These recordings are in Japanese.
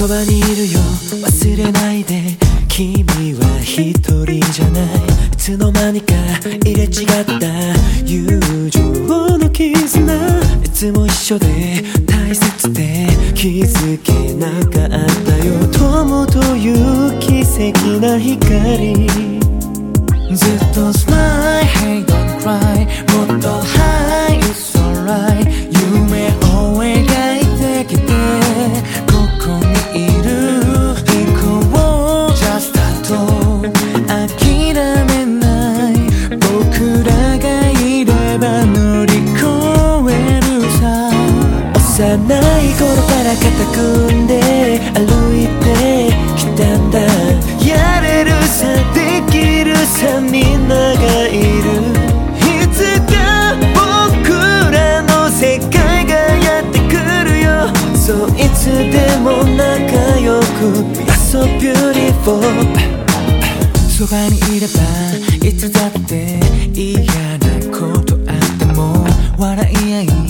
そばにいるよ。忘れないで。君は一人じゃない。いつの間にか入れ違った。友情の絆。いつも一緒で。大切で。気づけなかったよ。友という奇跡な光。ずっとスマイ Hey でも仲良く。You're so beautiful. そばにいればいつだって嫌なことあっても笑い合い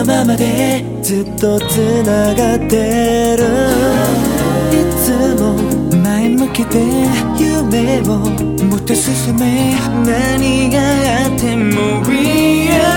このままでずっとつながってる。いつも前向きで夢を持って進め。何があっても We are